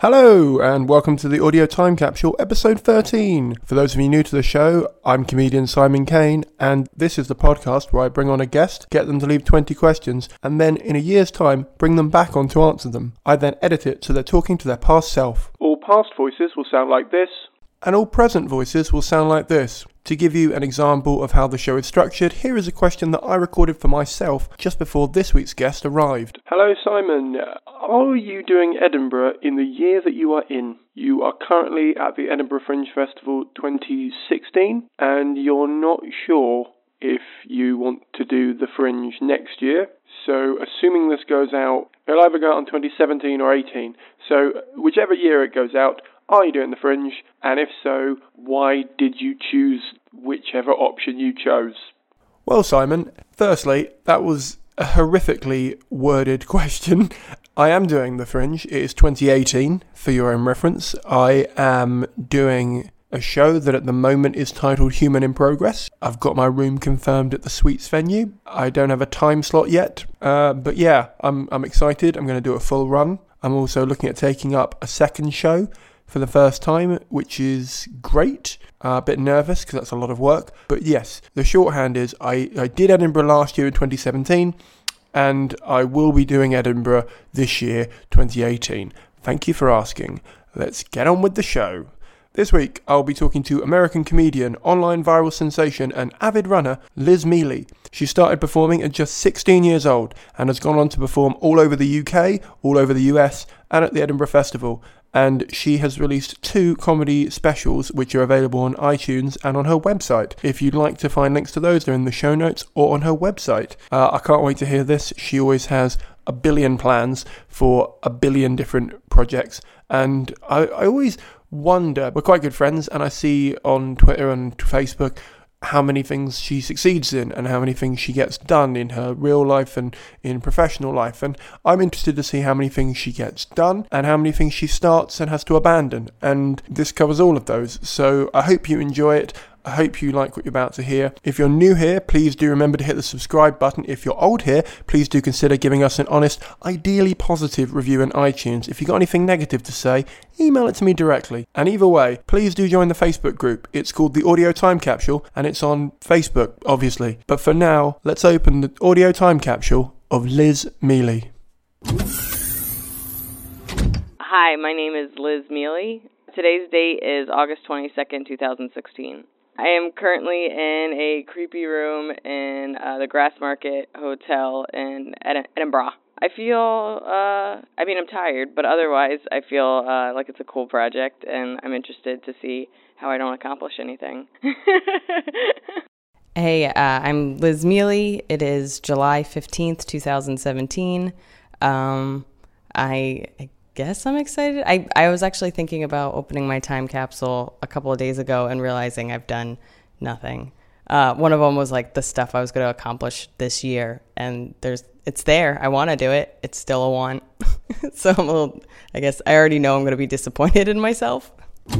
Hello, and welcome to the Audio Time Capsule, episode 13. For those of you new to the show, I'm comedian Simon Caine, and this is the podcast where I bring on a guest, get them to leave 20 questions, and then in a year's time, bring them back on to answer them. I then edit it so they're talking to their past self. Past voices will sound like this, and all present voices will sound like this. To give you an example of how the show is structured, here is a question that I recorded for myself just before this week's guest arrived. Hello, Simon. Are you doing Edinburgh in the year that you are in? You are currently at the Edinburgh Fringe Festival 2016, and you're not sure if you want to do the Fringe next year. So, assuming this goes out, it'll either go out in 2017 or 18. So, whichever year it goes out, are you doing the Fringe? And if so, why did you choose whichever option you chose? Well, Simon, firstly, that was a horrifically worded question. I am doing the Fringe. It is 2018, for your own reference. I am doing a show that at the moment is titled Human in Progress. I've got my room confirmed at the Sweets venue. I don't have a time slot yet, uh, but yeah, I'm, I'm excited. I'm going to do a full run. I'm also looking at taking up a second show for the first time, which is great. Uh, a bit nervous because that's a lot of work. But yes, the shorthand is I, I did Edinburgh last year in 2017, and I will be doing Edinburgh this year, 2018. Thank you for asking. Let's get on with the show. This week, I'll be talking to American comedian, online viral sensation, and avid runner Liz Miele. She started performing at just 16 years old and has gone on to perform all over the UK, all over the US, and at the Edinburgh Festival and she has released two comedy specials which are available on iTunes and on her website. If you'd like to find links to those, they're in the show notes or on her website. Uh, I can't wait to hear this. She always has a billion plans for a billion different projects, and I, I always wonder. We're quite good friends, and I see on Twitter and Facebook how many things she succeeds in and how many things she gets done in her real life and in professional life. And I'm interested to see how many things she gets done and how many things she starts and has to abandon. And this covers all of those. So I hope you enjoy it. I hope you like what you're about to hear. If you're new here, please do remember to hit the subscribe button. If you're old here, please do consider giving us an honest, ideally positive review in iTunes. If you've got anything negative to say, email it to me directly. And either way, please do join the Facebook group. It's called the Audio Time Capsule and it's on Facebook, obviously. But for now, let's open the Audio Time Capsule of Liz Miele. Hi, my name is Liz Miele. Today's date is August 22nd, 2016. I am currently in a creepy room in uh, the Grassmarket Hotel in Ed- Edinburgh. I feel, uh, I mean, I'm tired, but otherwise, I feel uh, like it's a cool project, and I'm interested to see how I don't accomplish anything. hey, uh, I'm Liz Miele. It is July 15th, 2017. Um, I, I guess I'm excited. I, I was actually thinking about opening my time capsule a couple of days ago and realizing I've done nothing. Uh, one of them was like the stuff I was going to accomplish this year, and there's it's there. I want to do it. It's still a want. so I'm a little, I guess I already know I'm going to be disappointed in myself. Uh,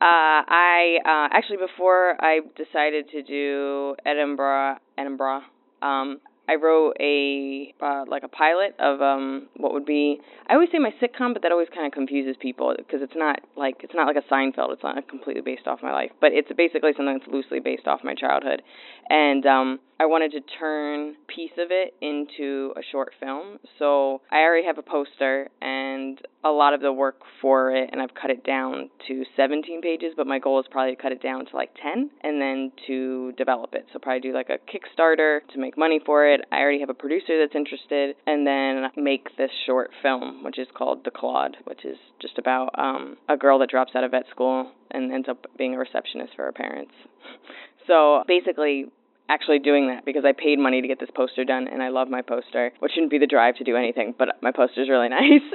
I uh, actually before I decided to do Edinburgh, Edinburgh, um, I wrote a uh, like a pilot of um what would be I always say my sitcom, but that always kind of confuses people because it's not like it's not like a Seinfeld. It's not completely based off my life, but it's basically something that's loosely based off my childhood, and um I wanted to turn piece of it into a short film. So I already have a poster, and a lot of the work for it and I've cut it down to 17 pages, but my goal is probably to cut it down to like 10 and then to develop it. So probably do like a Kickstarter to make money for it. I already have a producer that's interested and then make this short film which is called The Claude, which is just about um a girl that drops out of vet school and ends up being a receptionist for her parents. So basically, actually doing that because I paid money to get this poster done and I love my poster, which shouldn't be the drive to do anything, but my poster's really nice.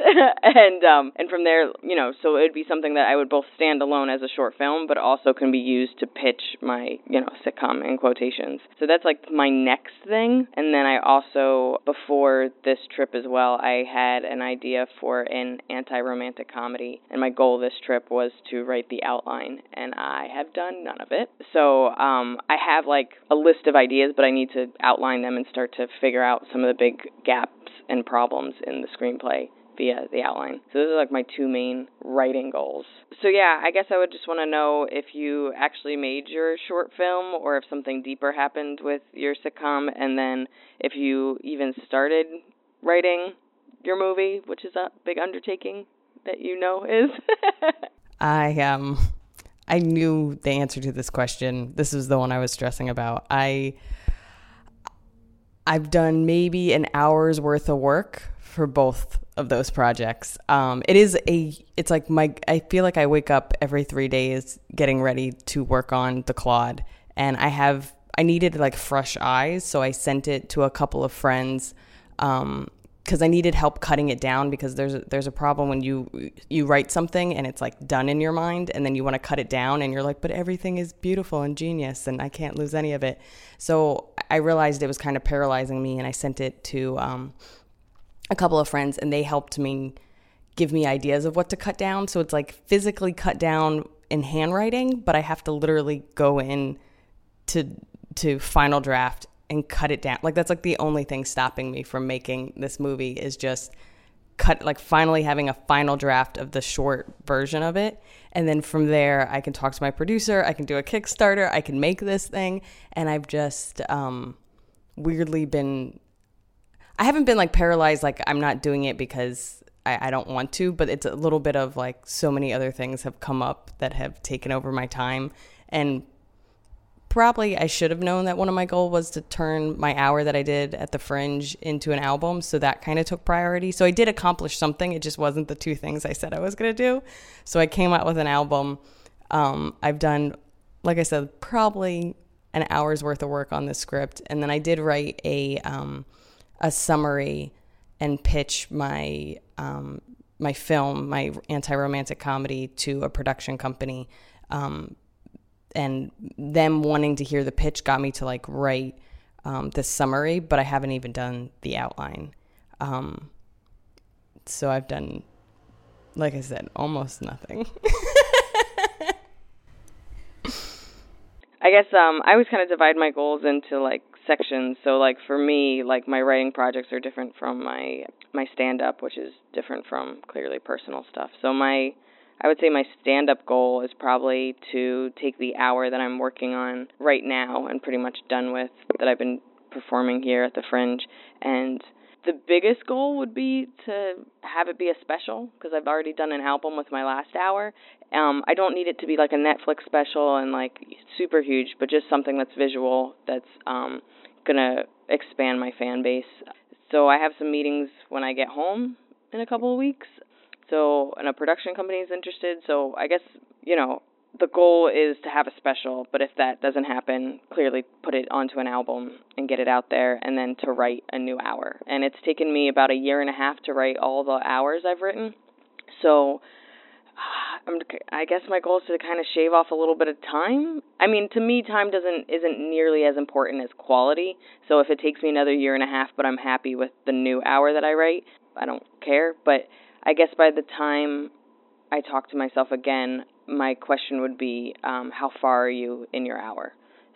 and um and from there, you know, so it would be something that I would both stand alone as a short film, but also can be used to pitch my, you know, sitcom in quotations. So that's like my next thing. And then I also before this trip as well, I had an idea for an anti-romantic comedy, and my goal this trip was to write the outline, and I have done none of it. So um I have like a list of ideas, but I need to outline them and start to figure out some of the big gaps and problems in the screenplay via the outline. So those are like my two main writing goals. So yeah, I guess I would just want to know if you actually made your short film or if something deeper happened with your sitcom and then if you even started writing your movie, which is a big undertaking that you know is. I um I knew the answer to this question. This is the one I was stressing about. I I've done maybe an hour's worth of work for both of those projects. Um, it is a it's like my I feel like I wake up every three days getting ready to work on the Claude, and I have I needed like fresh eyes, so I sent it to a couple of friends. Um, because I needed help cutting it down because there's a, there's a problem when you you write something and it's like done in your mind and then you want to cut it down and you're like but everything is beautiful and genius and I can't lose any of it. So I realized it was kind of paralyzing me and I sent it to um, a couple of friends and they helped me give me ideas of what to cut down. So it's like physically cut down in handwriting, but I have to literally go in to to final draft and cut it down. Like that's like the only thing stopping me from making this movie is just cut like finally having a final draft of the short version of it. And then from there I can talk to my producer, I can do a Kickstarter, I can make this thing. And I've just um weirdly been I haven't been like paralyzed like I'm not doing it because I, I don't want to, but it's a little bit of like so many other things have come up that have taken over my time. And probably I should have known that one of my goals was to turn my hour that I did at the Fringe into an album. So that kind of took priority. So I did accomplish something. It just wasn't the two things I said I was going to do. So I came out with an album. Um, I've done, like I said, probably an hour's worth of work on the script, and then I did write a um, a summary and pitch my um, my film, my anti romantic comedy, to a production company. Um, and them wanting to hear the pitch got me to like write um, this summary, but I haven't even done the outline. Um, so I've done, like I said, almost nothing. I guess um, I always kind of divide my goals into like sections. So like for me, like my writing projects are different from my my stand up, which is different from clearly personal stuff. So my I would say my stand up goal is probably to take the hour that I'm working on right now and pretty much done with that I've been performing here at the Fringe and the biggest goal would be to have it be a special because I've already done an album with my last hour. Um, I don't need it to be like a Netflix special and like super huge, but just something that's visual that's um, gonna expand my fan base. So I have some meetings when I get home in a couple of weeks so, and a production company is interested. So, I guess, you know, the goal is to have a special, but if that doesn't happen, clearly put it onto an album and get it out there, and then to write a new hour. And it's taken me about a year and a half to write all the hours I've written. So, I'm, I guess my goal is to kind of shave off a little bit of time. I mean, to me, time doesn't isn't nearly as important as quality. So if it takes me another year and a half, but I'm happy with the new hour that I write, I don't care. But I guess by the time I talk to myself again, my question would be um, how far are you in your hour?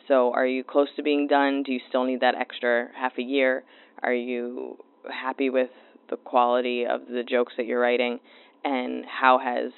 So, are you close to being done? Do you still need that extra half a year? Are you happy with the quality of the jokes that you're writing? And how has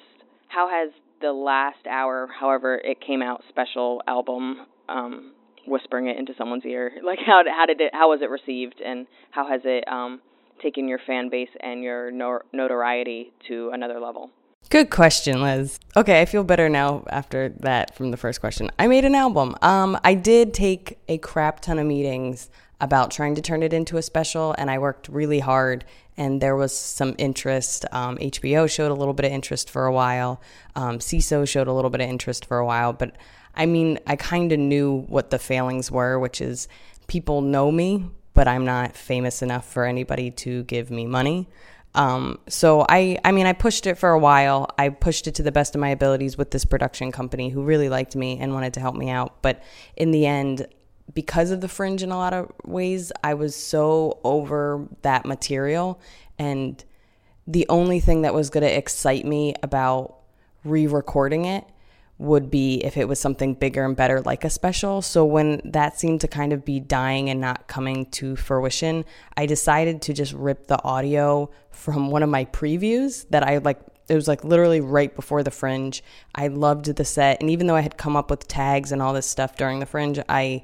how has the last hour, however it came out, special album, um, whispering it into someone's ear, like how how did it how was it received, and how has it um, taking your fan base and your no- notoriety to another level? Good question, Liz. Okay, I feel better now after that from the first question. I made an album. Um, I did take a crap ton of meetings about trying to turn it into a special, and I worked really hard. And there was some interest. Um, HBO showed a little bit of interest for a while. Um, Seeso showed a little bit of interest for a while. But I mean, I kind of knew what the failings were, which is people know me, but I'm not famous enough for anybody to give me money. Um, so I, I mean, I pushed it for a while. I pushed it to the best of my abilities with this production company who really liked me and wanted to help me out. But in the end, because of the fringe in a lot of ways, I was so over that material. And the only thing that was going to excite me about re recording it would be if it was something bigger and better like a special. So when that seemed to kind of be dying and not coming to fruition, I decided to just rip the audio from one of my previews that I like it was like literally right before the fringe. I loved the set and even though I had come up with tags and all this stuff during the fringe, I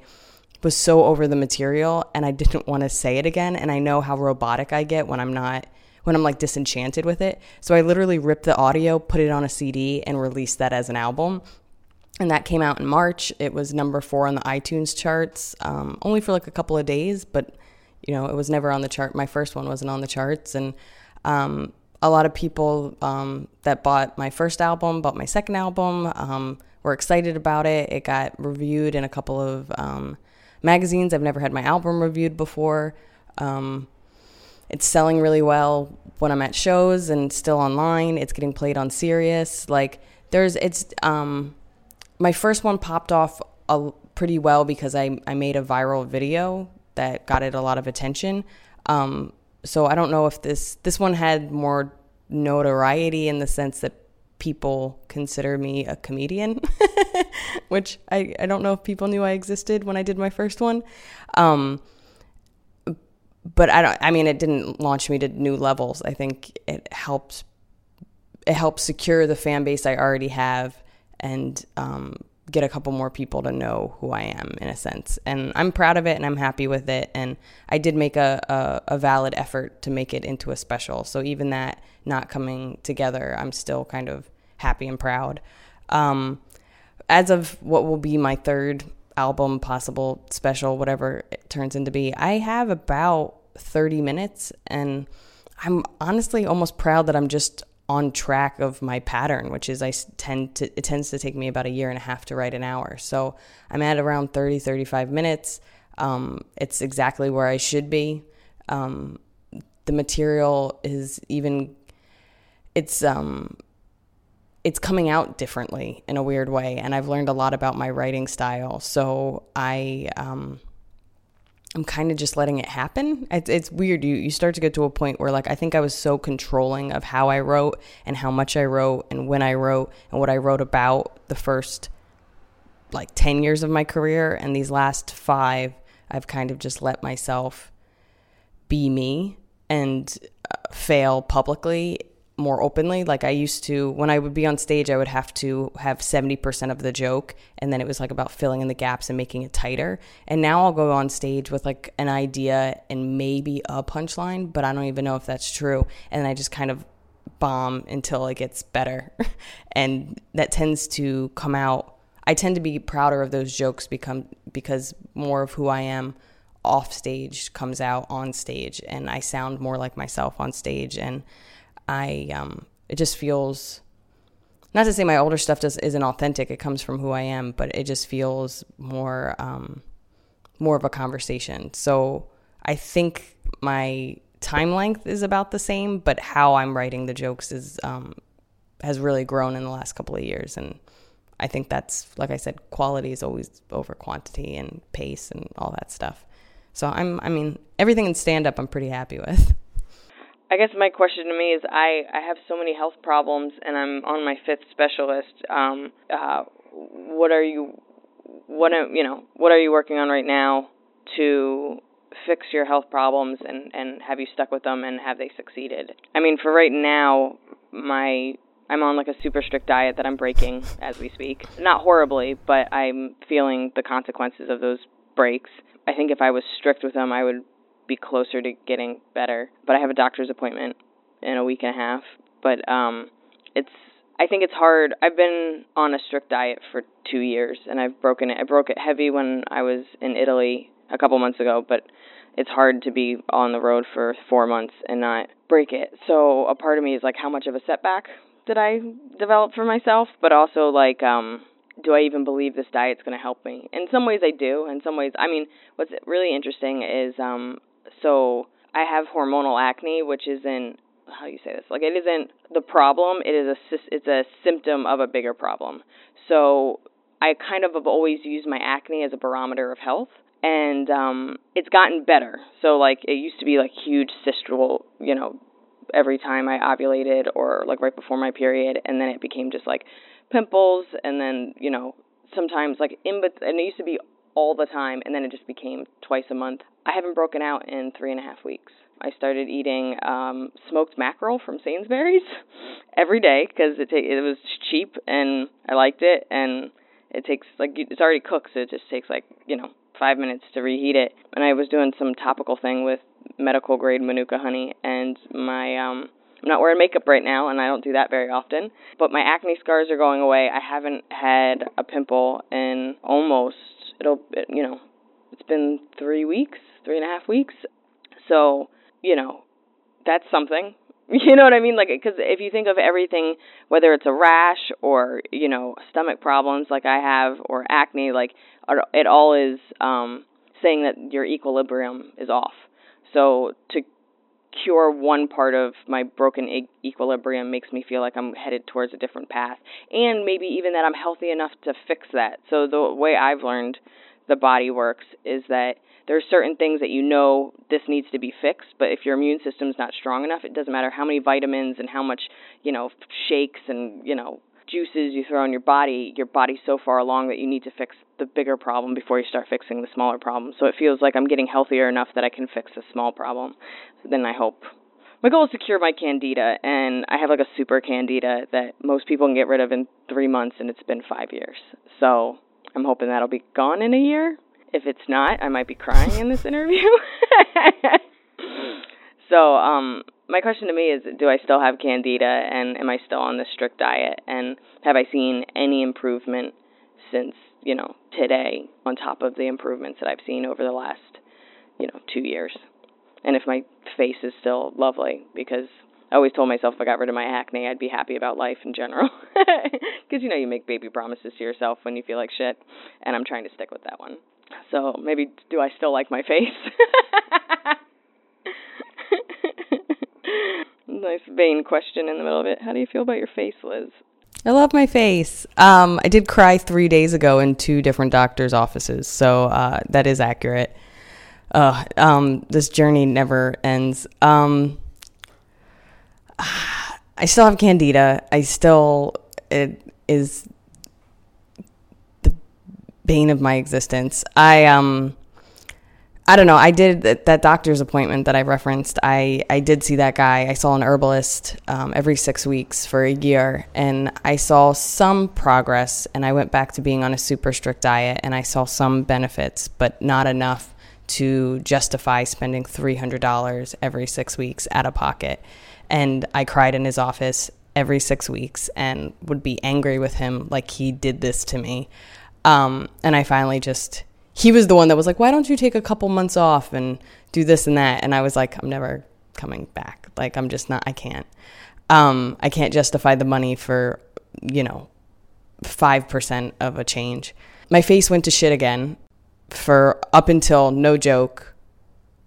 was so over the material and I didn't want to say it again. And I know how robotic I get when I'm not, when I'm like disenchanted with it. So I literally ripped the audio, put it on a CD, and released that as an album. And that came out in March. It was number four on the iTunes charts, um, only for like a couple of days, but you know, it was never on the chart. My first one wasn't on the charts. And um, a lot of people um, that bought my first album, bought my second album, um, were excited about it. It got reviewed in a couple of um, magazines. I've never had my album reviewed before. Um, it's selling really well when I'm at shows and still online. It's getting played on Sirius. Like there's, it's um, my first one popped off a, pretty well because I I made a viral video that got it a lot of attention. Um, so I don't know if this this one had more notoriety in the sense that people consider me a comedian, which I, I don't know if people knew I existed when I did my first one. Um, but I don't, I mean, it didn't launch me to new levels. I think it helped. it helped secure the fan base I already have and, um, get a couple more people to know who I am in a sense. And I'm proud of it and I'm happy with it. And I did make a, a, a valid effort to make it into a special. So even that not coming together, I'm still kind of happy and proud. Um, as of what will be my third album, possible special, whatever it turns into be, I have about 30 minutes and I'm honestly almost proud that I'm just on track of my pattern, which is I tend to, it tends to take me about a year and a half to write an hour. So I'm at around 30, 35 minutes. Um, it's exactly where I should be. Um, the material is even, it's, um, it's coming out differently in a weird way. And I've learned a lot about my writing style. So I, um, I'm kind of just letting it happen. It's, it's weird. You you start to get to a point where like I think I was so controlling of how I wrote and how much I wrote and when I wrote and what I wrote about the first like 10 years of my career and these last 5 I've kind of just let myself be me and uh, fail publicly more openly. Like I used to, when I would be on stage, I would have to have 70% of the joke. And then it was like about filling in the gaps and making it tighter. And now I'll go on stage with like an idea and maybe a punchline, but I don't even know if that's true. And I just kind of bomb until it gets better. and that tends to come out. I tend to be prouder of those jokes become because more of who I am off stage comes out on stage and I sound more like myself on stage and I um, it just feels not to say my older stuff does isn't authentic. It comes from who I am, but it just feels more um, more of a conversation. So I think my time length is about the same, but how I'm writing the jokes is um, has really grown in the last couple of years, and I think that's like I said, quality is always over quantity and pace and all that stuff. So I'm, I mean, everything in stand up, I'm pretty happy with. I guess my question to me is I I have so many health problems and I'm on my fifth specialist. Um, uh, what are you what are, you know what are you working on right now to fix your health problems and and have you stuck with them and have they succeeded? I mean, for right now, my I'm on like a super strict diet that I'm breaking as we speak. Not horribly, but I'm feeling the consequences of those breaks. I think if I was strict with them, I would be closer to getting better. But I have a doctor's appointment in a week and a half. But um, it's I think it's hard. I've been on a strict diet for two years, and I've broken it. I broke it heavy when I was in Italy a couple months ago, but it's hard to be on the road for four months and not break it. So a part of me is like, how much of a setback did I develop for myself? But also like, um, do I even believe this diet's going to help me? In some ways, I do. In some ways, I mean, what's really interesting is, um, so I have hormonal acne, which isn't how do you say this? Like it isn't the problem; it is a it's a symptom of a bigger problem. So I kind of have always used my acne as a barometer of health and um it's gotten better. So like it used to be like huge cystral, you know, every time I ovulated or like right before my period and then it became just like pimples and then, you know, sometimes like in but and it used to be all the time and then it just became twice a month. I haven't broken out in three and a half weeks. I started eating um smoked mackerel from Sainsbury's every day because it ta- it was cheap and I liked it and it takes like it's already cooked so it just takes like you know five minutes to reheat it. And I was doing some topical thing with medical grade manuka honey, and my um, I'm not wearing makeup right now, and I don't do that very often. But my acne scars are going away. I haven't had a pimple in almost it'll you know it's been three weeks, three and a half weeks. So you know that's something. You know what I mean? Like, because if you think of everything, whether it's a rash or you know stomach problems like I have, or acne, like it all is um, saying that your equilibrium is off. So to cure one part of my broken e- equilibrium makes me feel like I'm headed towards a different path, and maybe even that I'm healthy enough to fix that. So the way I've learned the body works is that there are certain things that you know this needs to be fixed, but if your immune system's not strong enough, it doesn't matter how many vitamins and how much, you know, shakes and, you know, juices you throw in your body, your body's so far along that you need to fix the bigger problem before you start fixing the smaller problem. So it feels like I'm getting healthier enough that I can fix a small problem. So then I hope my goal is to cure my candida and I have like a super candida that most people can get rid of in 3 months and it's been 5 years. So I'm hoping that'll be gone in a year if it's not, I might be crying in this interview. so, um, my question to me is do I still have candida and am I still on this strict diet and have I seen any improvement since, you know, today on top of the improvements that I've seen over the last, you know, 2 years. And if my face is still lovely because I always told myself if I got rid of my acne, I'd be happy about life in general. Because, you know, you make baby promises to yourself when you feel like shit. And I'm trying to stick with that one. So maybe do I still like my face? nice vain question in the middle of it. How do you feel about your face, Liz? I love my face. Um, I did cry three days ago in two different doctors' offices, so uh, that is accurate. Uh, um, this journey never ends. Um, I still have candida. I still it is the bane of my existence. I um I don't know. I did that, that doctor's appointment that I referenced. I, I did see that guy. I saw an herbalist um, every six weeks for a year, and I saw some progress. And I went back to being on a super strict diet, and I saw some benefits, but not enough to justify spending $300 every six weeks out of pocket. And I cried in his office every six weeks and would be angry with him like he did this to me. Um, and I finally just, he was the one that was like, why don't you take a couple months off and do this and that? And I was like, I'm never coming back. Like, I'm just not, I can't. Um, I can't justify the money for, you know, 5% of a change. My face went to shit again for up until, no joke,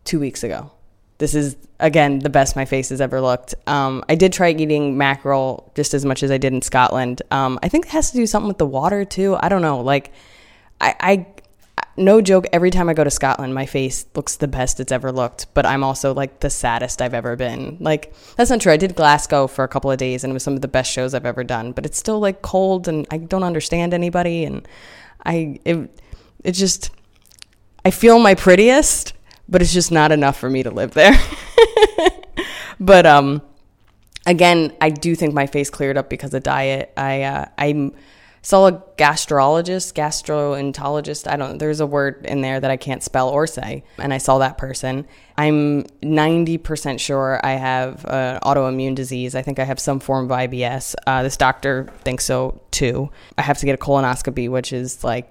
two weeks ago. This is again the best my face has ever looked. Um, I did try eating mackerel just as much as I did in Scotland. Um, I think it has to do something with the water too. I don't know. Like, I, I, no joke. Every time I go to Scotland, my face looks the best it's ever looked. But I'm also like the saddest I've ever been. Like that's not true. I did Glasgow for a couple of days, and it was some of the best shows I've ever done. But it's still like cold, and I don't understand anybody, and I it it just I feel my prettiest but it's just not enough for me to live there. but um, again, I do think my face cleared up because of diet. I uh, I'm saw a gastrologist, gastroenterologist. I don't. There's a word in there that I can't spell or say, and I saw that person. I'm 90% sure I have an autoimmune disease. I think I have some form of IBS. Uh, this doctor thinks so too. I have to get a colonoscopy, which is like,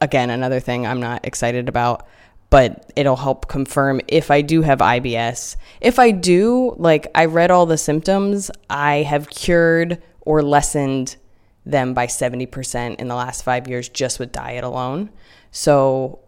again, another thing I'm not excited about but it'll help confirm if I do have IBS. If I do, like I read all the symptoms, I have cured or lessened them by 70% in the last five years just with diet alone. So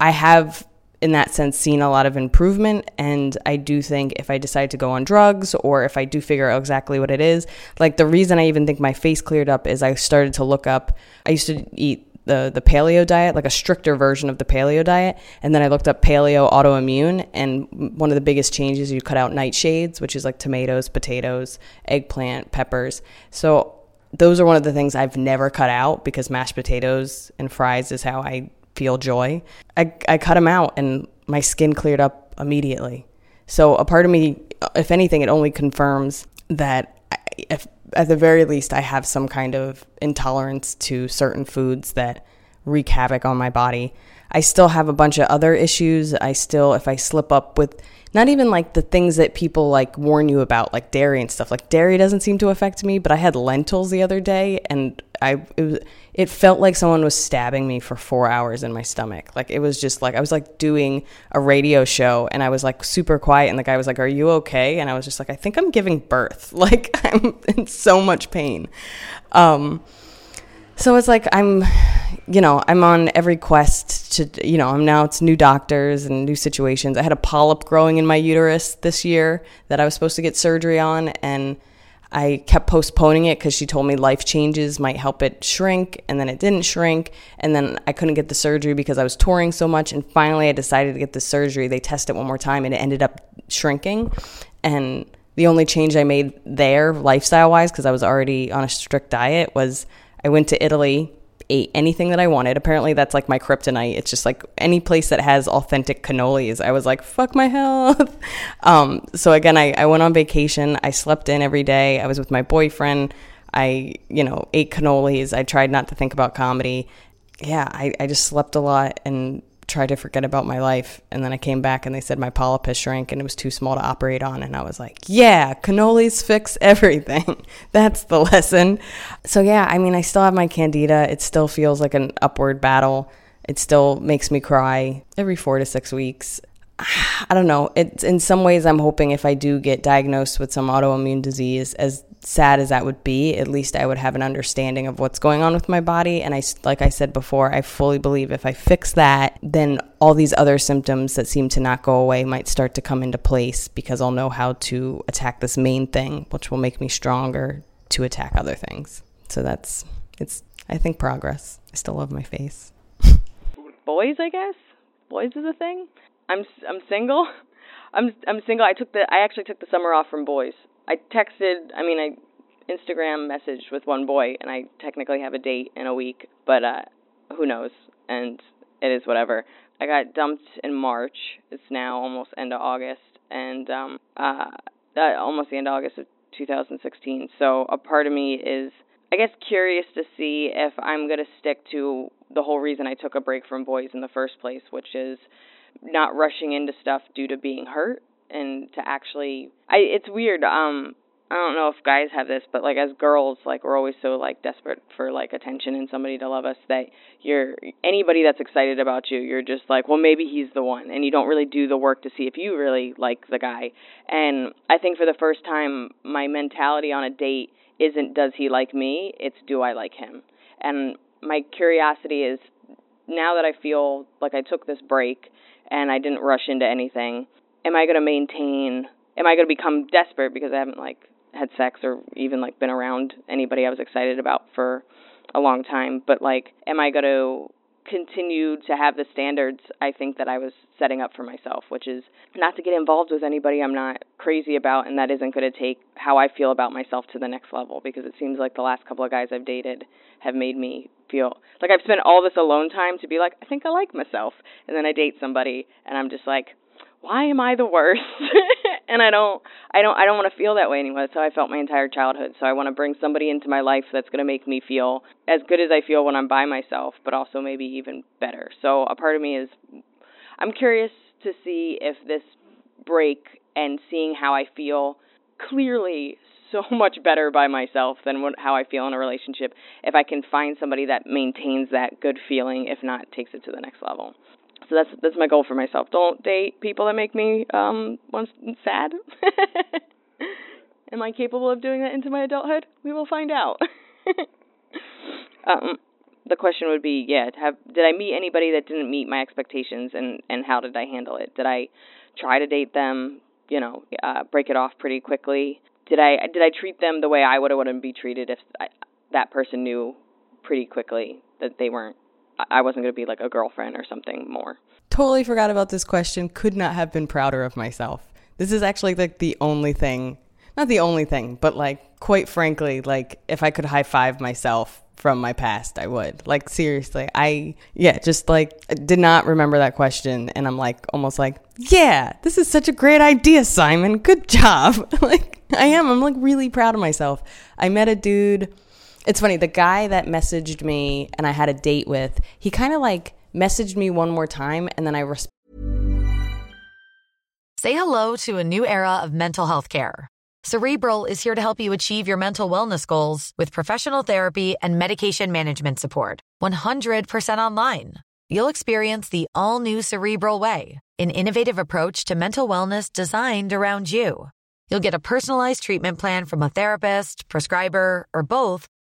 I have, in that sense, seen a lot of improvement. And I do think if I decide to go on drugs or if I do figure out exactly what it is, like the reason I even think my face cleared up is I started to look up, I used to eat the the paleo diet, like a stricter version of the paleo diet, and then I looked up paleo autoimmune, and one of the biggest changes you cut out nightshades, which is like tomatoes, potatoes, eggplant, peppers. So those are one of the things I've never cut out because mashed potatoes and fries is how I feel joy. I, I cut them out and my skin cleared up immediately. So a part of me, if anything, it only confirms that if, at the very least I have some kind of intolerance to certain foods that wreak havoc on my body. I still have a bunch of other issues. I still, if I slip up with not even like the things that people like warn you about, like dairy and stuff. Like dairy doesn't seem to affect me, but I had lentils the other day, and I it, was, it felt like someone was stabbing me for four hours in my stomach. Like it was just like I was like doing a radio show, and I was like super quiet, and the guy was like, "Are you okay?" And I was just like, "I think I'm giving birth. Like I'm in so much pain." Um, so it's like I'm, you know, I'm on every quest to, you know, I'm now it's new doctors and new situations. I had a polyp growing in my uterus this year that I was supposed to get surgery on, and I kept postponing it because she told me life changes might help it shrink, and then it didn't shrink, and then I couldn't get the surgery because I was touring so much, and finally I decided to get the surgery. They tested it one more time, and it ended up shrinking, and the only change I made there, lifestyle wise, because I was already on a strict diet, was I went to Italy, ate anything that I wanted. Apparently, that's like my kryptonite. It's just like any place that has authentic cannolis. I was like, fuck my health. um, so again, I, I went on vacation. I slept in every day. I was with my boyfriend. I, you know, ate cannolis. I tried not to think about comedy. Yeah, I, I just slept a lot and try to forget about my life. And then I came back and they said my polyp has shrank and it was too small to operate on. And I was like, yeah, cannolis fix everything. That's the lesson. So, yeah, I mean, I still have my candida. It still feels like an upward battle. It still makes me cry every four to six weeks. I don't know. It's in some ways I'm hoping if I do get diagnosed with some autoimmune disease, as sad as that would be, at least I would have an understanding of what's going on with my body. And I, like I said before, I fully believe if I fix that, then all these other symptoms that seem to not go away might start to come into place because I'll know how to attack this main thing, which will make me stronger to attack other things. So that's it's. I think progress. I still love my face. Boys, I guess. Boys is a thing. I'm I'm single. I'm I'm single. I took the I actually took the summer off from boys. I texted. I mean, I Instagram messaged with one boy, and I technically have a date in a week, but uh, who knows? And it is whatever. I got dumped in March. It's now almost end of August, and um, uh, uh, almost the end of August of 2016. So a part of me is, I guess, curious to see if I'm gonna stick to the whole reason I took a break from boys in the first place, which is not rushing into stuff due to being hurt and to actually I it's weird um I don't know if guys have this, but like as girls, like we're always so like desperate for like attention and somebody to love us that you're anybody that's excited about you, you're just like, well, maybe he's the one, and you don't really do the work to see if you really like the guy. And I think for the first time, my mentality on a date isn't does he like me? It's do I like him? And my curiosity is now that I feel like I took this break and I didn't rush into anything, am I going to maintain? Am I going to become desperate because I haven't like had sex or even like been around anybody I was excited about for a long time? But like, am I going to continue to have the standards I think that I was setting up for myself, which is not to get involved with anybody I'm not crazy about and that isn't going to take how I feel about myself to the next level because it seems like the last couple of guys I've dated have made me feel like I've spent all this alone time to be like I think I like myself and then I date somebody and I'm just like why am I the worst? and I don't I don't I don't want to feel that way anymore. That's how I felt my entire childhood. So I want to bring somebody into my life that's going to make me feel as good as I feel when I'm by myself, but also maybe even better. So a part of me is I'm curious to see if this break and seeing how I feel clearly so much better by myself than what, how I feel in a relationship if I can find somebody that maintains that good feeling if not takes it to the next level. So that's that's my goal for myself. Don't date people that make me um sad. Am I capable of doing that into my adulthood? We will find out. um the question would be, yeah, have did I meet anybody that didn't meet my expectations and and how did I handle it? Did I try to date them, you know, uh break it off pretty quickly? Did I did I treat them the way I would have wanted to be treated if I, that person knew pretty quickly that they weren't I wasn't going to be like a girlfriend or something more. Totally forgot about this question. Could not have been prouder of myself. This is actually like the only thing, not the only thing, but like quite frankly, like if I could high five myself from my past, I would. Like seriously, I yeah, just like did not remember that question and I'm like almost like, "Yeah, this is such a great idea, Simon. Good job." like I am. I'm like really proud of myself. I met a dude it's funny, the guy that messaged me and I had a date with, he kind of like messaged me one more time and then I responded. Say hello to a new era of mental health care. Cerebral is here to help you achieve your mental wellness goals with professional therapy and medication management support. 100% online. You'll experience the all new Cerebral Way, an innovative approach to mental wellness designed around you. You'll get a personalized treatment plan from a therapist, prescriber, or both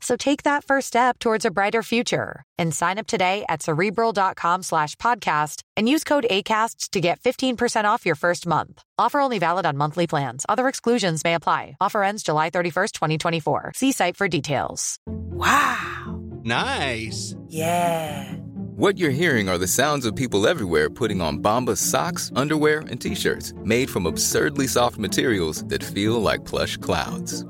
So take that first step towards a brighter future and sign up today at cerebral.com slash podcast and use code ACasts to get 15% off your first month. Offer only valid on monthly plans. Other exclusions may apply. Offer ends July 31st, 2024. See site for details. Wow. Nice. Yeah. What you're hearing are the sounds of people everywhere putting on Bombas socks, underwear, and t-shirts made from absurdly soft materials that feel like plush clouds.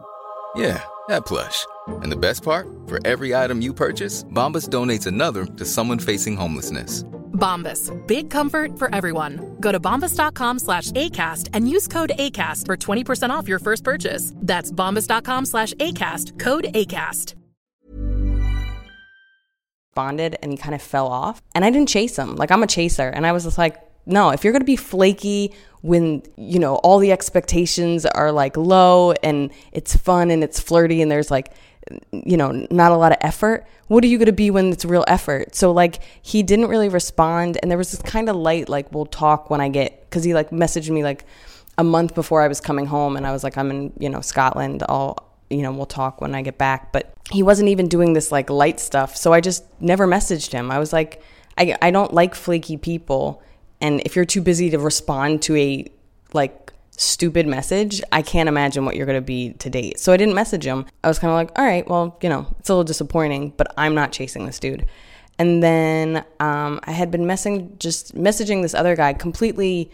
Yeah, that plush. And the best part? For every item you purchase, Bombas donates another to someone facing homelessness. Bombas. Big comfort for everyone. Go to bombas.com slash ACAST and use code ACAST for 20% off your first purchase. That's bombas.com slash ACAST. Code ACAST. Bonded and he kind of fell off. And I didn't chase him. Like, I'm a chaser. And I was just like, no, if you're going to be flaky when, you know, all the expectations are like low and it's fun and it's flirty and there's like, you know, not a lot of effort, what are you going to be when it's real effort? So, like, he didn't really respond. And there was this kind of light, like, we'll talk when I get, because he like messaged me like a month before I was coming home. And I was like, I'm in, you know, Scotland. I'll, you know, we'll talk when I get back. But he wasn't even doing this like light stuff. So I just never messaged him. I was like, I, I don't like flaky people. And if you're too busy to respond to a like stupid message, I can't imagine what you're going to be to date. So I didn't message him. I was kind of like, all right, well, you know, it's a little disappointing, but I'm not chasing this dude. And then um, I had been messing, just messaging this other guy completely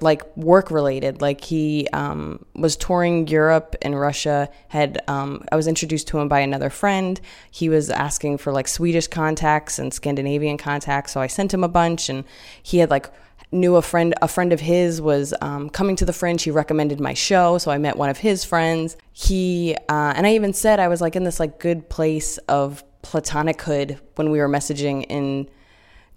like work related. Like he um, was touring Europe and Russia. Had um, I was introduced to him by another friend. He was asking for like Swedish contacts and Scandinavian contacts, so I sent him a bunch. And he had like knew a friend. A friend of his was um, coming to the Fringe. He recommended my show, so I met one of his friends. He uh, and I even said I was like in this like good place of platonic-hood when we were messaging in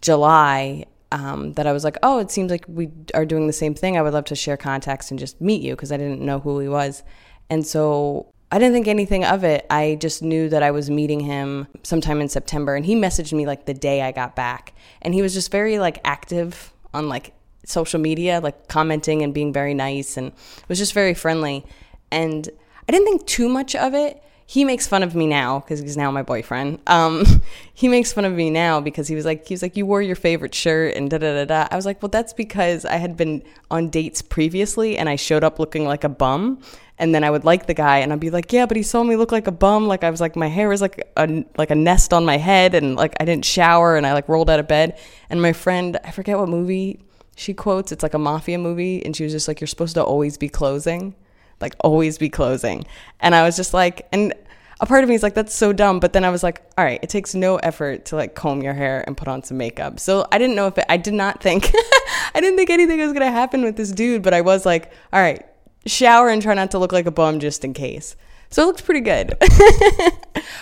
July um, that I was like, oh, it seems like we are doing the same thing. I would love to share contacts and just meet you because I didn't know who he was. And so I didn't think anything of it. I just knew that I was meeting him sometime in September. And he messaged me like the day I got back. And he was just very like active on like social media, like commenting and being very nice and was just very friendly. And I didn't think too much of it. He makes fun of me now because he's now my boyfriend. Um, he makes fun of me now because he was like, he was like, you wore your favorite shirt and da da da da. I was like, well, that's because I had been on dates previously and I showed up looking like a bum. And then I would like the guy, and I'd be like, "Yeah, but he saw me look like a bum. Like I was like, my hair was like a like a nest on my head, and like I didn't shower, and I like rolled out of bed." And my friend, I forget what movie she quotes. It's like a mafia movie, and she was just like, "You're supposed to always be closing." Like always be closing. And I was just like, and a part of me is like, that's so dumb. But then I was like, all right, it takes no effort to like comb your hair and put on some makeup. So I didn't know if it, I did not think, I didn't think anything was going to happen with this dude, but I was like, all right, shower and try not to look like a bum just in case. So it looked pretty good.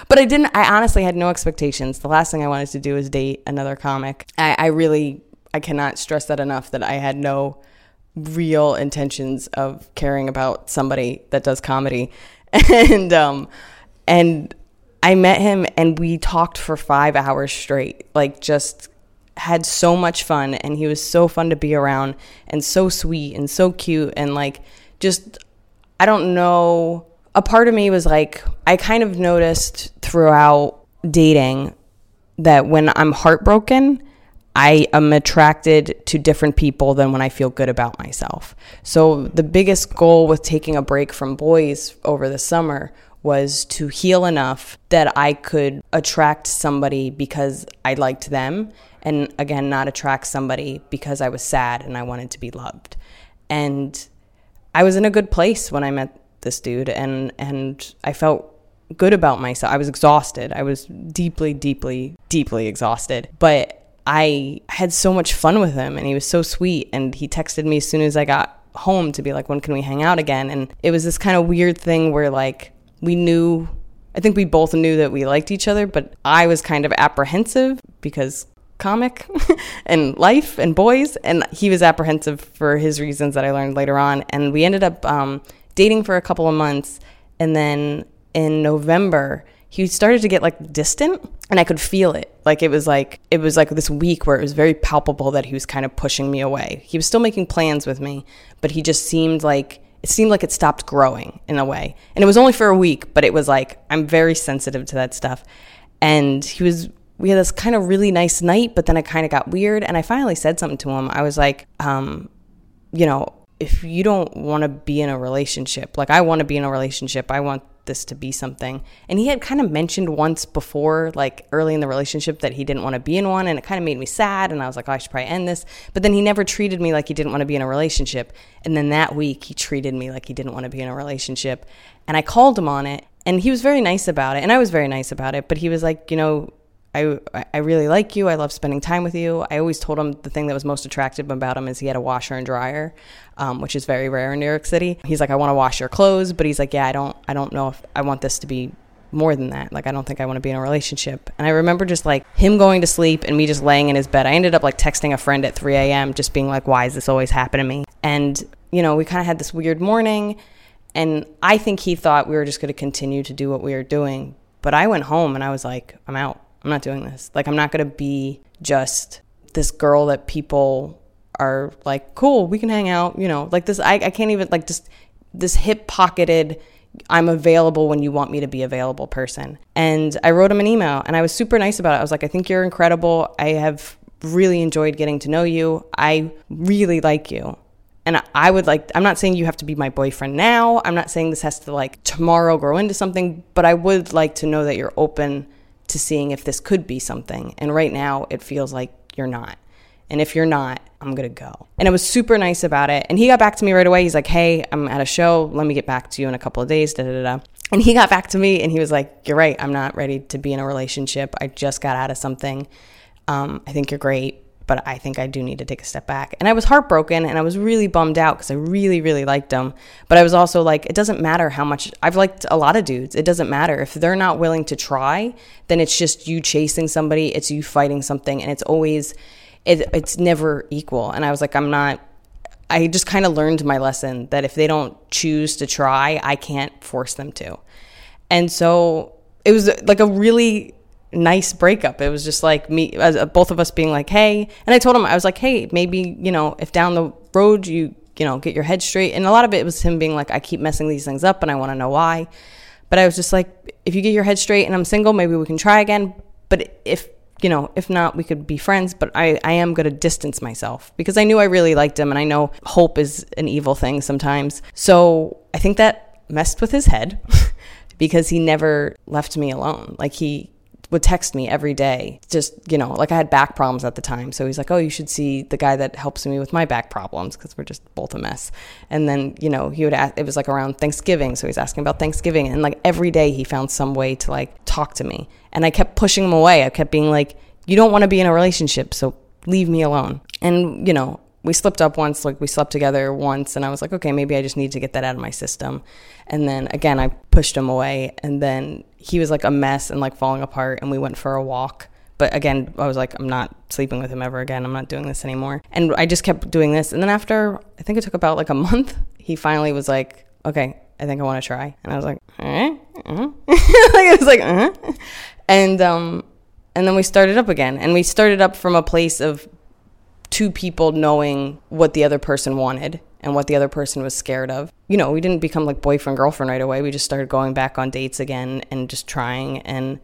but I didn't, I honestly had no expectations. The last thing I wanted to do was date another comic. I, I really, I cannot stress that enough that I had no real intentions of caring about somebody that does comedy. and um and I met him and we talked for 5 hours straight. Like just had so much fun and he was so fun to be around and so sweet and so cute and like just I don't know a part of me was like I kind of noticed throughout dating that when I'm heartbroken I am attracted to different people than when I feel good about myself. So, the biggest goal with taking a break from boys over the summer was to heal enough that I could attract somebody because I liked them. And again, not attract somebody because I was sad and I wanted to be loved. And I was in a good place when I met this dude, and, and I felt good about myself. I was exhausted. I was deeply, deeply, deeply exhausted. But I had so much fun with him and he was so sweet. And he texted me as soon as I got home to be like, when can we hang out again? And it was this kind of weird thing where like we knew, I think we both knew that we liked each other, but I was kind of apprehensive because comic and life and boys. And he was apprehensive for his reasons that I learned later on. And we ended up um, dating for a couple of months. And then in November, he started to get like distant and I could feel it. Like it was like it was like this week where it was very palpable that he was kind of pushing me away. He was still making plans with me, but he just seemed like it seemed like it stopped growing in a way. And it was only for a week, but it was like I'm very sensitive to that stuff. And he was we had this kind of really nice night, but then it kind of got weird and I finally said something to him. I was like, um, you know, if you don't want to be in a relationship, like I want to be in a relationship, I want this to be something. And he had kind of mentioned once before, like early in the relationship, that he didn't want to be in one. And it kind of made me sad. And I was like, oh, I should probably end this. But then he never treated me like he didn't want to be in a relationship. And then that week, he treated me like he didn't want to be in a relationship. And I called him on it. And he was very nice about it. And I was very nice about it. But he was like, you know, I, I really like you. I love spending time with you. I always told him the thing that was most attractive about him is he had a washer and dryer, um, which is very rare in New York City. He's like, I want to wash your clothes, but he's like, yeah, I don't, I don't know if I want this to be more than that. Like, I don't think I want to be in a relationship. And I remember just like him going to sleep and me just laying in his bed. I ended up like texting a friend at 3 a.m., just being like, why is this always happening to me? And, you know, we kind of had this weird morning. And I think he thought we were just going to continue to do what we were doing. But I went home and I was like, I'm out. I'm not doing this. Like, I'm not going to be just this girl that people are like, cool, we can hang out, you know, like this. I, I can't even, like, just this hip pocketed, I'm available when you want me to be available person. And I wrote him an email and I was super nice about it. I was like, I think you're incredible. I have really enjoyed getting to know you. I really like you. And I would like, I'm not saying you have to be my boyfriend now. I'm not saying this has to like tomorrow grow into something, but I would like to know that you're open to seeing if this could be something. And right now, it feels like you're not. And if you're not, I'm gonna go. And it was super nice about it. And he got back to me right away. He's like, hey, I'm at a show. Let me get back to you in a couple of days. Da, da, da. And he got back to me and he was like, you're right. I'm not ready to be in a relationship. I just got out of something. Um, I think you're great but I think I do need to take a step back. And I was heartbroken and I was really bummed out because I really, really liked them. But I was also like, it doesn't matter how much I've liked a lot of dudes. It doesn't matter. If they're not willing to try, then it's just you chasing somebody, it's you fighting something, and it's always, it, it's never equal. And I was like, I'm not. I just kind of learned my lesson that if they don't choose to try, I can't force them to. And so it was like a really nice breakup. It was just like me, uh, both of us being like, hey. And I told him, I was like, hey, maybe, you know, if down the road you, you know, get your head straight. And a lot of it was him being like, I keep messing these things up and I want to know why. But I was just like, if you get your head straight and I'm single, maybe we can try again. But if you know, if not, we could be friends. But I, I am going to distance myself because I knew I really liked him and I know hope is an evil thing sometimes. So I think that messed with his head because he never left me alone. Like he would text me every day. Just, you know, like I had back problems at the time. So he's like, oh, you should see the guy that helps me with my back problems because we're just both a mess. And then, you know, he would ask, it was like around Thanksgiving. So he's asking about Thanksgiving. And like every day he found some way to like talk to me. And I kept pushing him away. I kept being like, you don't want to be in a relationship. So leave me alone. And, you know, we slipped up once, like we slept together once, and I was like, okay, maybe I just need to get that out of my system. And then again, I pushed him away, and then he was like a mess and like falling apart, and we went for a walk. But again, I was like, I'm not sleeping with him ever again. I'm not doing this anymore. And I just kept doing this. And then after, I think it took about like a month, he finally was like, okay, I think I want to try. And I was like, uh-huh. uh-huh. like I was like, uh-huh. and um, and then we started up again, and we started up from a place of two people knowing what the other person wanted and what the other person was scared of. You know, we didn't become like boyfriend girlfriend right away. We just started going back on dates again and just trying and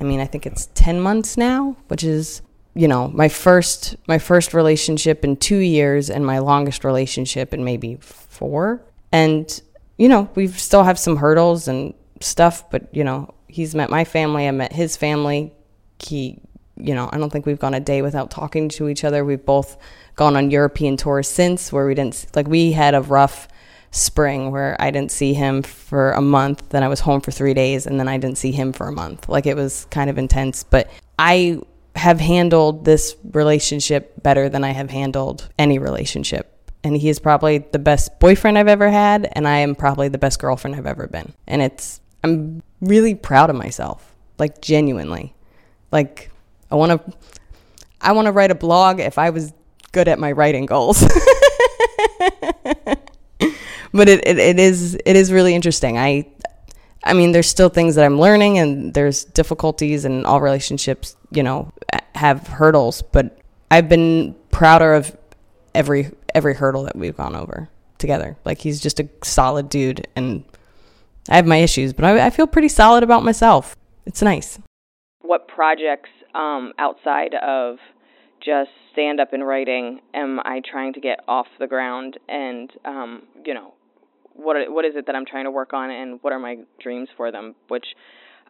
I mean, I think it's 10 months now, which is you know, my first my first relationship in 2 years and my longest relationship in maybe 4. And you know, we still have some hurdles and stuff, but you know, he's met my family, I met his family. He you know, I don't think we've gone a day without talking to each other. We've both gone on European tours since where we didn't like we had a rough spring where I didn't see him for a month, then I was home for 3 days and then I didn't see him for a month. Like it was kind of intense, but I have handled this relationship better than I have handled any relationship. And he is probably the best boyfriend I've ever had and I am probably the best girlfriend I've ever been. And it's I'm really proud of myself. Like genuinely. Like I want to I want to write a blog if I was good at my writing goals. but it, it, it is it is really interesting. I I mean there's still things that I'm learning and there's difficulties and all relationships, you know, have hurdles, but I've been prouder of every every hurdle that we've gone over together. Like he's just a solid dude and I have my issues, but I, I feel pretty solid about myself. It's nice. What projects um, outside of just stand up and writing am I trying to get off the ground and um, you know what what is it that I'm trying to work on and what are my dreams for them which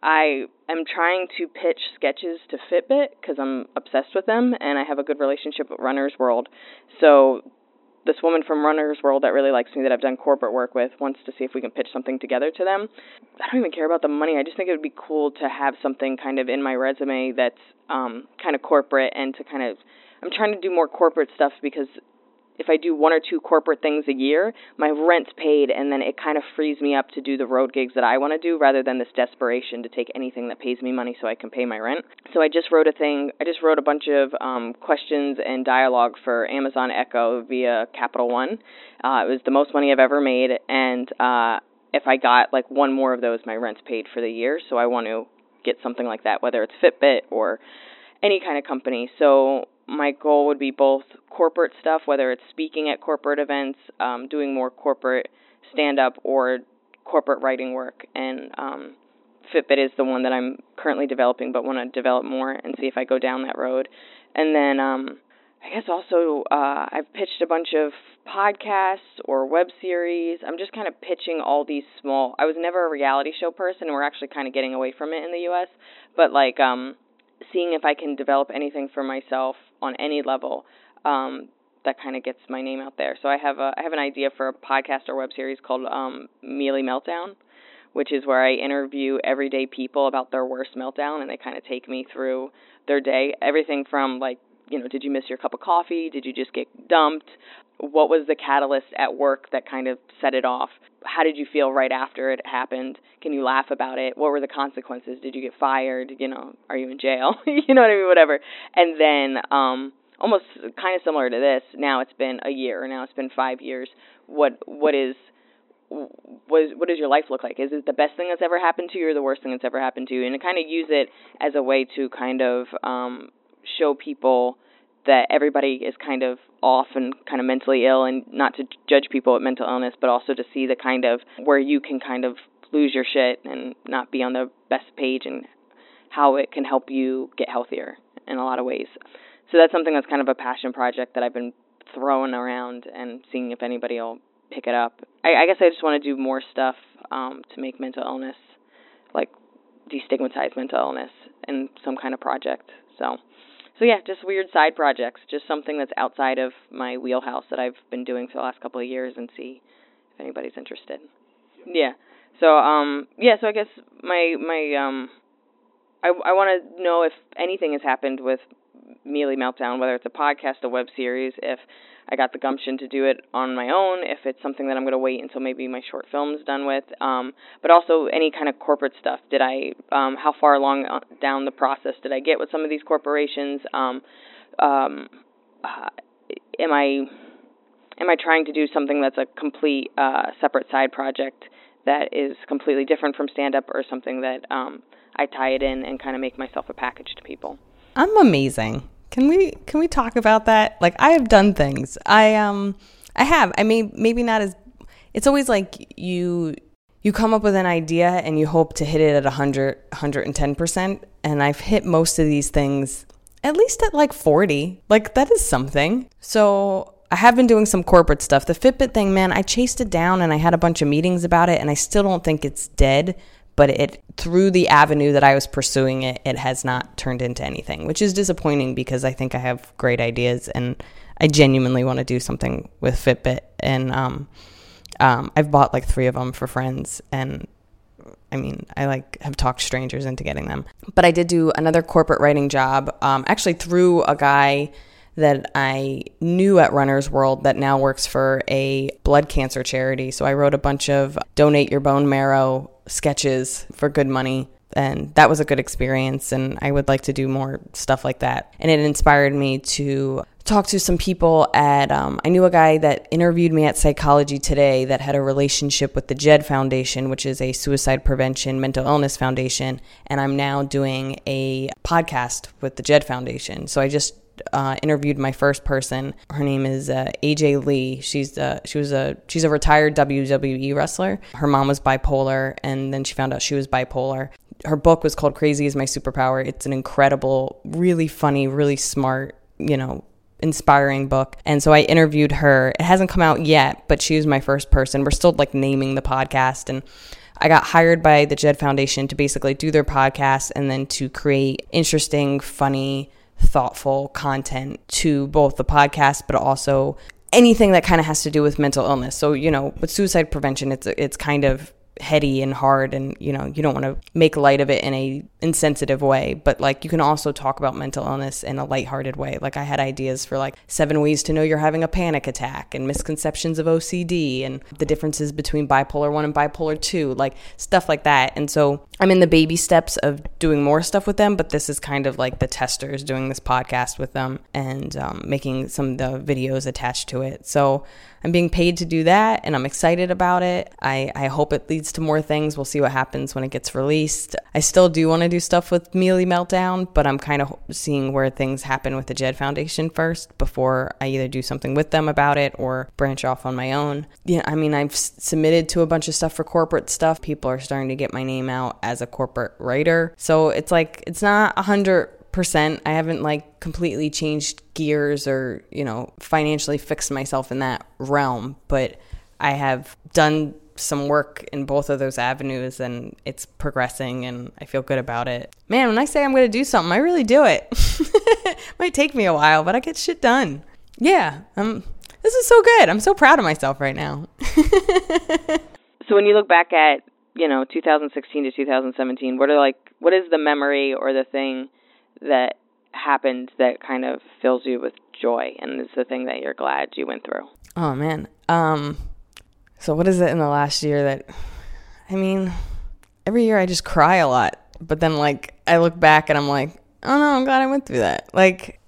I am trying to pitch sketches to Fitbit because I'm obsessed with them and I have a good relationship with Runner's World. So this woman from Runner's World that really likes me that I've done corporate work with wants to see if we can pitch something together to them. I don't even care about the money. I just think it would be cool to have something kind of in my resume that's um kind of corporate and to kind of I'm trying to do more corporate stuff because if I do one or two corporate things a year, my rent's paid, and then it kind of frees me up to do the road gigs that I want to do rather than this desperation to take anything that pays me money so I can pay my rent. So I just wrote a thing, I just wrote a bunch of um, questions and dialogue for Amazon Echo via Capital One. Uh, it was the most money I've ever made, and uh, if I got like one more of those, my rent's paid for the year. So I want to get something like that, whether it's Fitbit or any kind of company. So my goal would be both corporate stuff, whether it's speaking at corporate events, um, doing more corporate stand up, or corporate writing work. And um, Fitbit is the one that I'm currently developing, but want to develop more and see if I go down that road. And then um, I guess also uh, I've pitched a bunch of podcasts or web series. I'm just kind of pitching all these small. I was never a reality show person. We're actually kind of getting away from it in the U.S. But like um, seeing if I can develop anything for myself on any level um, that kind of gets my name out there. So I have a I have an idea for a podcast or web series called um, Miele Meltdown, which is where I interview everyday people about their worst meltdown, and they kind of take me through their day, everything from like you know, did you miss your cup of coffee? Did you just get dumped? What was the catalyst at work that kind of set it off? How did you feel right after it happened? Can you laugh about it? What were the consequences? Did you get fired? You know, are you in jail? you know what I mean? Whatever. And then, um, almost kind of similar to this. Now it's been a year. Now it's been five years. What what is what is, what does your life look like? Is it the best thing that's ever happened to you, or the worst thing that's ever happened to you? And to kind of use it as a way to kind of um, show people that everybody is kind of off and kind of mentally ill and not to judge people with mental illness but also to see the kind of where you can kind of lose your shit and not be on the best page and how it can help you get healthier in a lot of ways. So that's something that's kind of a passion project that I've been throwing around and seeing if anybody will pick it up. I, I guess I just want to do more stuff um, to make mental illness, like destigmatize mental illness in some kind of project. So, so yeah, just weird side projects, just something that's outside of my wheelhouse that I've been doing for the last couple of years, and see if anybody's interested. Yeah. So um yeah, so I guess my my um I I want to know if anything has happened with Miele Meltdown, whether it's a podcast, a web series, if I got the gumption to do it on my own, if it's something that I'm going to wait until maybe my short film's done with, um, but also any kind of corporate stuff. Did I, um, how far along uh, down the process did I get with some of these corporations? Um, um, uh, am I, am I trying to do something that's a complete uh, separate side project that is completely different from stand up, or something that um, I tie it in and kind of make myself a package to people? I'm amazing. Can we can we talk about that? Like I have done things. I um I have. I mean maybe not as it's always like you you come up with an idea and you hope to hit it at 100 110% and I've hit most of these things at least at like 40. Like that is something. So I have been doing some corporate stuff. The Fitbit thing, man, I chased it down and I had a bunch of meetings about it and I still don't think it's dead but it through the avenue that I was pursuing it, it has not turned into anything, which is disappointing because I think I have great ideas and I genuinely want to do something with Fitbit. And um, um, I've bought like three of them for friends, and I mean, I like have talked strangers into getting them. But I did do another corporate writing job, um, actually through a guy that I knew at Runner's World that now works for a blood cancer charity. So I wrote a bunch of donate your bone marrow sketches for good money. And that was a good experience. And I would like to do more stuff like that. And it inspired me to talk to some people at, um, I knew a guy that interviewed me at Psychology Today that had a relationship with the JED Foundation, which is a suicide prevention mental illness foundation. And I'm now doing a podcast with the JED Foundation. So I just uh, interviewed my first person. Her name is uh, AJ Lee. She's uh, she was a she's a retired WWE wrestler. Her mom was bipolar, and then she found out she was bipolar. Her book was called Crazy is My Superpower. It's an incredible, really funny, really smart, you know, inspiring book. And so I interviewed her. It hasn't come out yet, but she was my first person. We're still like naming the podcast and I got hired by the Jed Foundation to basically do their podcast and then to create interesting, funny, thoughtful content to both the podcast, but also anything that kind of has to do with mental illness. So, you know, with suicide prevention, it's it's kind of heady and hard and you know you don't want to make light of it in a insensitive way but like you can also talk about mental illness in a lighthearted way. Like i had ideas for like seven ways to know you're having a panic attack and misconceptions of ocd and the differences between bipolar 1 and bipolar 2 like stuff like that. And so i'm in the baby steps of doing more stuff with them but this is kind of like the testers doing this podcast with them and um, making some of the videos attached to it. So I'm being paid to do that and I'm excited about it. I, I hope it leads to more things. We'll see what happens when it gets released. I still do want to do stuff with Miele Meltdown, but I'm kind of seeing where things happen with the Jed Foundation first before I either do something with them about it or branch off on my own. Yeah, I mean, I've submitted to a bunch of stuff for corporate stuff. People are starting to get my name out as a corporate writer. So it's like, it's not a hundred percent. I haven't like completely changed gears or, you know, financially fixed myself in that realm, but I have done some work in both of those avenues and it's progressing and I feel good about it. Man, when I say I'm going to do something, I really do it. Might take me a while, but I get shit done. Yeah, um this is so good. I'm so proud of myself right now. so when you look back at, you know, 2016 to 2017, what are like what is the memory or the thing that happened that kind of fills you with joy and is the thing that you're glad you went through? Oh man. Um so what is it in the last year that I mean, every year I just cry a lot, but then like I look back and I'm like, "Oh no, I'm glad I went through that." Like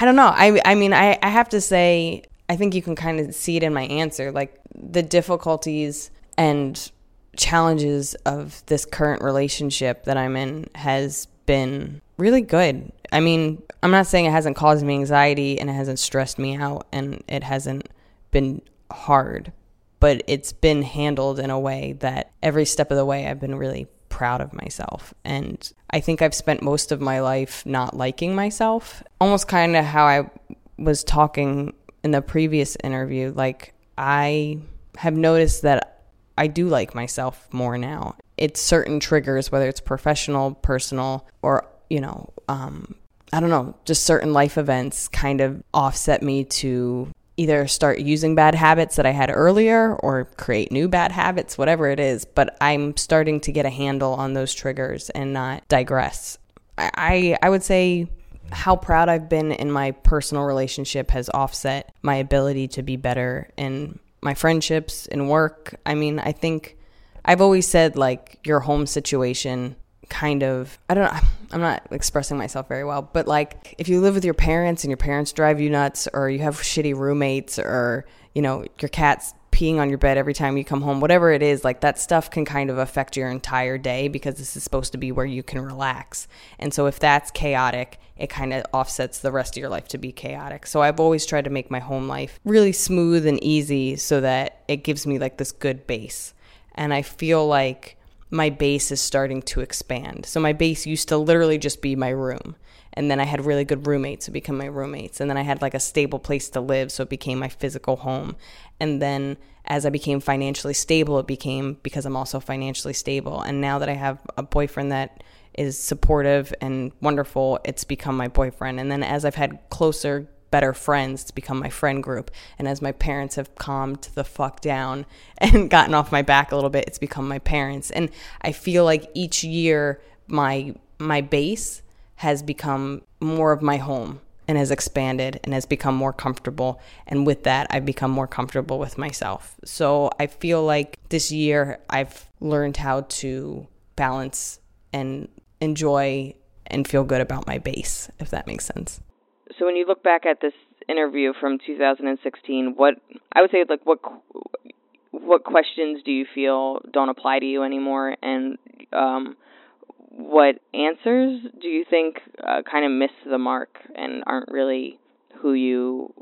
I don't know. I I mean, I I have to say I think you can kind of see it in my answer, like the difficulties and challenges of this current relationship that I'm in has been really good. I mean, I'm not saying it hasn't caused me anxiety and it hasn't stressed me out and it hasn't been hard, but it's been handled in a way that every step of the way I've been really proud of myself. And I think I've spent most of my life not liking myself. Almost kind of how I was talking in the previous interview. Like, I have noticed that I do like myself more now. It's certain triggers, whether it's professional, personal, or, you know, um, I don't know, just certain life events kind of offset me to either start using bad habits that I had earlier or create new bad habits, whatever it is. But I'm starting to get a handle on those triggers and not digress. I, I would say how proud I've been in my personal relationship has offset my ability to be better in my friendships, in work. I mean, I think I've always said like your home situation kind of I don't know I'm not expressing myself very well, but like if you live with your parents and your parents drive you nuts or you have shitty roommates or you know your cat's peeing on your bed every time you come home, whatever it is, like that stuff can kind of affect your entire day because this is supposed to be where you can relax. And so if that's chaotic, it kind of offsets the rest of your life to be chaotic. So I've always tried to make my home life really smooth and easy so that it gives me like this good base. And I feel like my base is starting to expand. So my base used to literally just be my room. And then I had really good roommates who become my roommates. And then I had like a stable place to live. So it became my physical home. And then as I became financially stable, it became because I'm also financially stable. And now that I have a boyfriend that is supportive and wonderful, it's become my boyfriend. And then as I've had closer better friends to become my friend group. And as my parents have calmed the fuck down and gotten off my back a little bit, it's become my parents. And I feel like each year my my base has become more of my home and has expanded and has become more comfortable. And with that, I've become more comfortable with myself. So I feel like this year I've learned how to balance and enjoy and feel good about my base, if that makes sense so when you look back at this interview from 2016, what I would say like what what questions do you feel don't apply to you anymore, and um, what answers do you think uh, kind of miss the mark and aren't really who you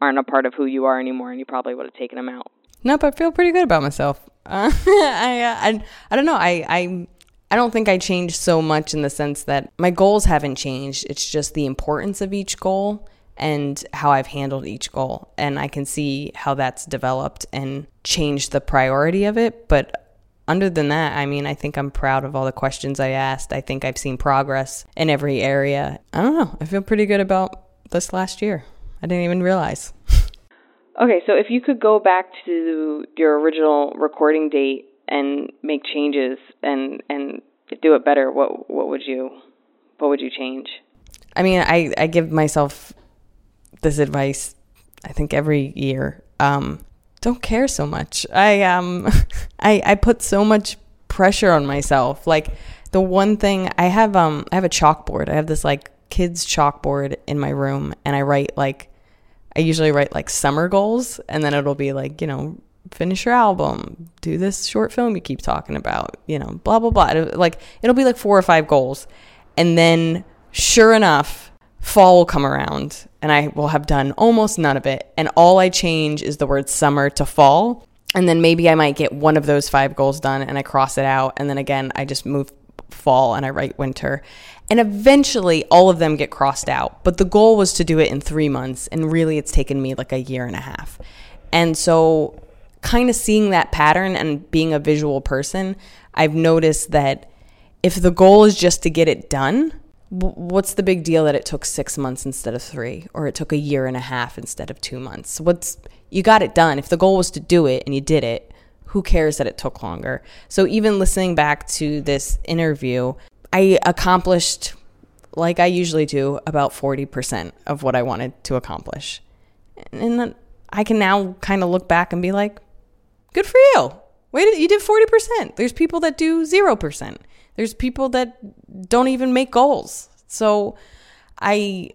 aren't a part of who you are anymore, and you probably would have taken them out. Nope, I feel pretty good about myself. Uh, I, uh, I I don't know. I I I don't think I changed so much in the sense that my goals haven't changed. It's just the importance of each goal and how I've handled each goal. And I can see how that's developed and changed the priority of it. But other than that, I mean, I think I'm proud of all the questions I asked. I think I've seen progress in every area. I don't know. I feel pretty good about this last year. I didn't even realize. Okay, so if you could go back to your original recording date and make changes and and do it better, what what would you what would you change? I mean, I I give myself this advice I think every year. Um, don't care so much. I um I I put so much pressure on myself. Like the one thing I have um I have a chalkboard. I have this like kids chalkboard in my room and I write like I usually write like summer goals and then it'll be like, you know, finish your album, do this short film you keep talking about, you know, blah, blah, blah. Like, it'll be like four or five goals. And then, sure enough, fall will come around and I will have done almost none of it. And all I change is the word summer to fall. And then maybe I might get one of those five goals done and I cross it out. And then again, I just move fall and I write winter. And eventually all of them get crossed out. But the goal was to do it in three months. And really, it's taken me like a year and a half. And so kind of seeing that pattern and being a visual person, I've noticed that if the goal is just to get it done, what's the big deal that it took six months instead of three, or it took a year and a half instead of two months? What's you got it done. If the goal was to do it and you did it, who cares that it took longer? So even listening back to this interview, I accomplished, like I usually do, about 40% of what I wanted to accomplish. And I can now kind of look back and be like, Good for you. Wait, you did 40%. There's people that do 0%. There's people that don't even make goals. So I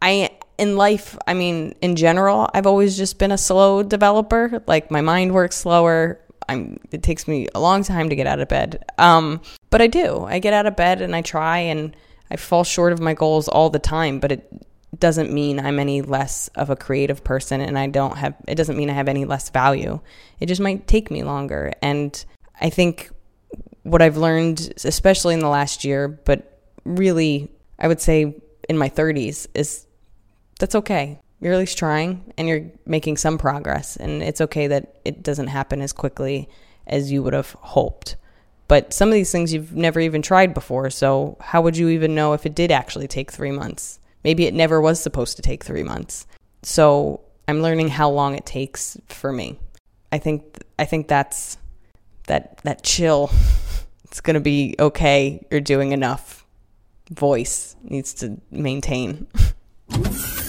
I in life, I mean, in general, I've always just been a slow developer. Like my mind works slower. I'm it takes me a long time to get out of bed. Um, but I do. I get out of bed and I try and I fall short of my goals all the time, but it doesn't mean I'm any less of a creative person and I don't have it doesn't mean I have any less value. It just might take me longer. And I think what I've learned, especially in the last year, but really, I would say in my 30s, is that's okay. You're at least trying and you're making some progress. And it's okay that it doesn't happen as quickly as you would have hoped. But some of these things you've never even tried before. So, how would you even know if it did actually take three months? Maybe it never was supposed to take three months. So, I'm learning how long it takes for me. I think I think that's that that chill it's to be okay. You're doing enough. Voice needs to maintain.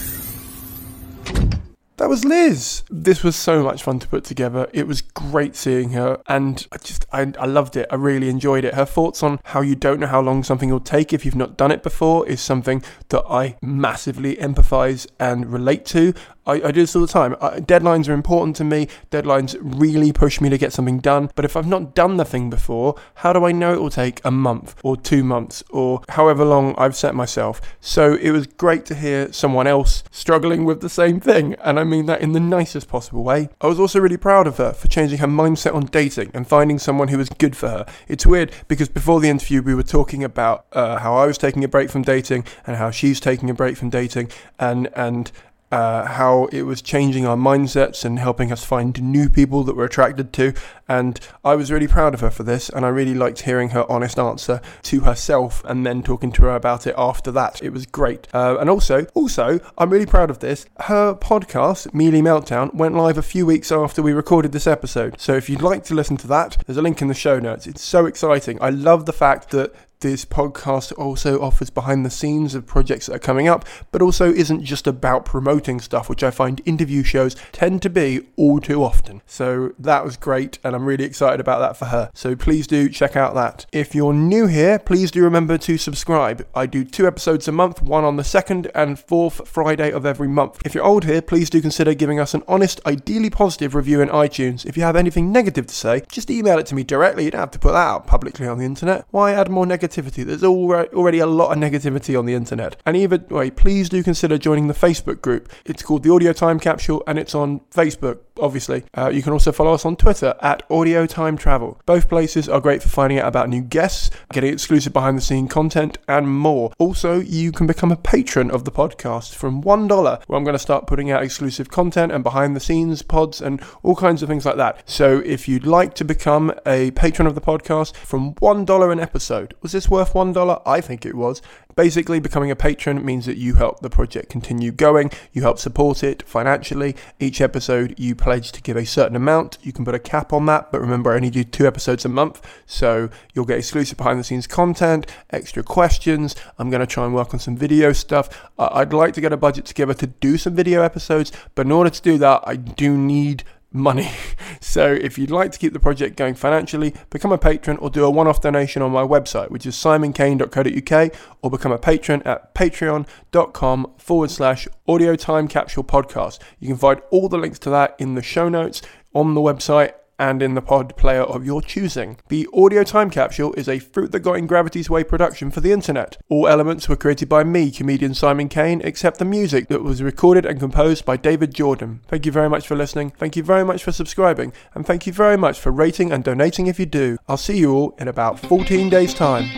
That was Liz. This was so much fun to put together. It was great seeing her, and I just I, I loved it. I really enjoyed it. Her thoughts on how you don't know how long something will take if you've not done it before is something that I massively empathize and relate to. I, I do this all the time. I, deadlines are important to me. Deadlines really push me to get something done. But if I've not done the thing before, how do I know it will take a month or two months or however long I've set myself? So it was great to hear someone else struggling with the same thing. And I mean that in the nicest possible way. I was also really proud of her for changing her mindset on dating and finding someone who was good for her. It's weird because before the interview, we were talking about uh, how I was taking a break from dating and how she's taking a break from dating and, and, uh, how it was changing our mindsets and helping us find new people that we're attracted to. And I was really proud of her for this, and I really liked hearing her honest answer to herself and then talking to her about it after that. It was great. Uh, and also, also, I'm really proud of this. Her podcast, Miele Meltdown, went live a few weeks after we recorded this episode. So if you'd like to listen to that, there's a link in the show notes. It's so exciting. I love the fact that this podcast also offers behind the scenes of projects that are coming up, but also isn't just about promoting stuff, which I find interview shows tend to be all too often. So that was great, and I'm really excited about that for her. So please do check out that. If you're new here, please do remember to subscribe. I do two episodes a month, one on the second and fourth Friday of every month. If you're old here, please do consider giving us an honest, ideally positive review in iTunes. If you have anything negative to say, just email it to me directly. You don't have to put that out publicly on the internet. Why add more negative? Negativity. There's already a lot of negativity on the internet. And either way, please do consider joining the Facebook group. It's called the Audio Time Capsule and it's on Facebook, obviously. Uh, you can also follow us on Twitter at Audio Time Travel. Both places are great for finding out about new guests, getting exclusive behind the scene content, and more. Also, you can become a patron of the podcast from $1, where I'm going to start putting out exclusive content and behind the scenes pods and all kinds of things like that. So if you'd like to become a patron of the podcast from $1 an episode, was this worth $1? I think it was. Basically, becoming a patron means that you help the project continue going, you help support it financially. Each episode, you pledge to give a certain amount. You can put a cap on that, but remember, I only do two episodes a month, so you'll get exclusive behind the scenes content, extra questions. I'm going to try and work on some video stuff. I'd like to get a budget together to do some video episodes, but in order to do that, I do need money. So if you'd like to keep the project going financially, become a patron or do a one-off donation on my website, which is simoncaine.co.uk, or become a patron at patreon.com forward slash audio time capsule podcast. You can find all the links to that in the show notes on the website and in the pod player of your choosing. The audio time capsule is a Fruit That Got in Gravity's Way production for the internet. All elements were created by me, comedian Simon Caine, except the music that was recorded and composed by David Jordan. Thank you very much for listening, thank you very much for subscribing, and thank you very much for rating and donating if you do. I'll see you all in about 14 days' time.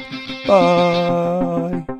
Bye!